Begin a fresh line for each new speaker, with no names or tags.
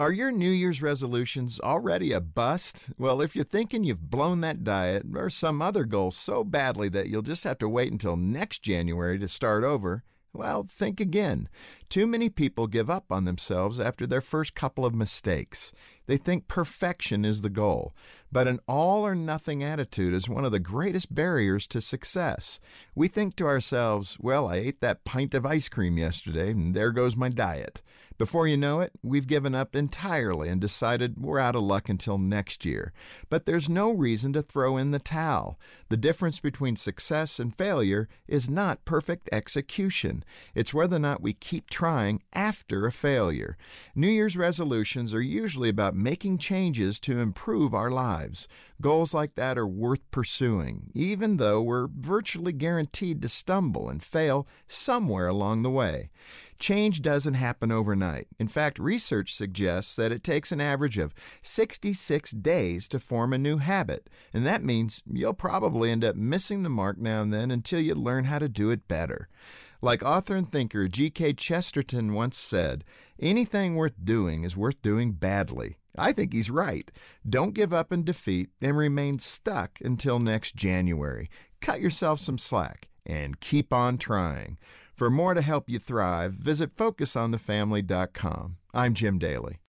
Are your New Year's resolutions already a bust? Well, if you're thinking you've blown that diet or some other goal so badly that you'll just have to wait until next January to start over, well, think again. Too many people give up on themselves after their first couple of mistakes. They think perfection is the goal, but an all or nothing attitude is one of the greatest barriers to success. We think to ourselves, well, I ate that pint of ice cream yesterday, and there goes my diet. Before you know it, we've given up entirely and decided we're out of luck until next year. But there's no reason to throw in the towel. The difference between success and failure is not perfect execution, it's whether or not we keep trying after a failure. New Year's resolutions are usually about making changes to improve our lives. Goals like that are worth pursuing, even though we're virtually guaranteed to stumble and fail somewhere along the way. Change doesn't happen overnight. In fact, research suggests that it takes an average of 66 days to form a new habit, and that means you'll probably end up missing the mark now and then until you learn how to do it better. Like author and thinker G.K. Chesterton once said, anything worth doing is worth doing badly. I think he's right. Don't give up in defeat and remain stuck until next January. Cut yourself some slack and keep on trying. For more to help you thrive, visit FocusOnTheFamily.com. I'm Jim Daly.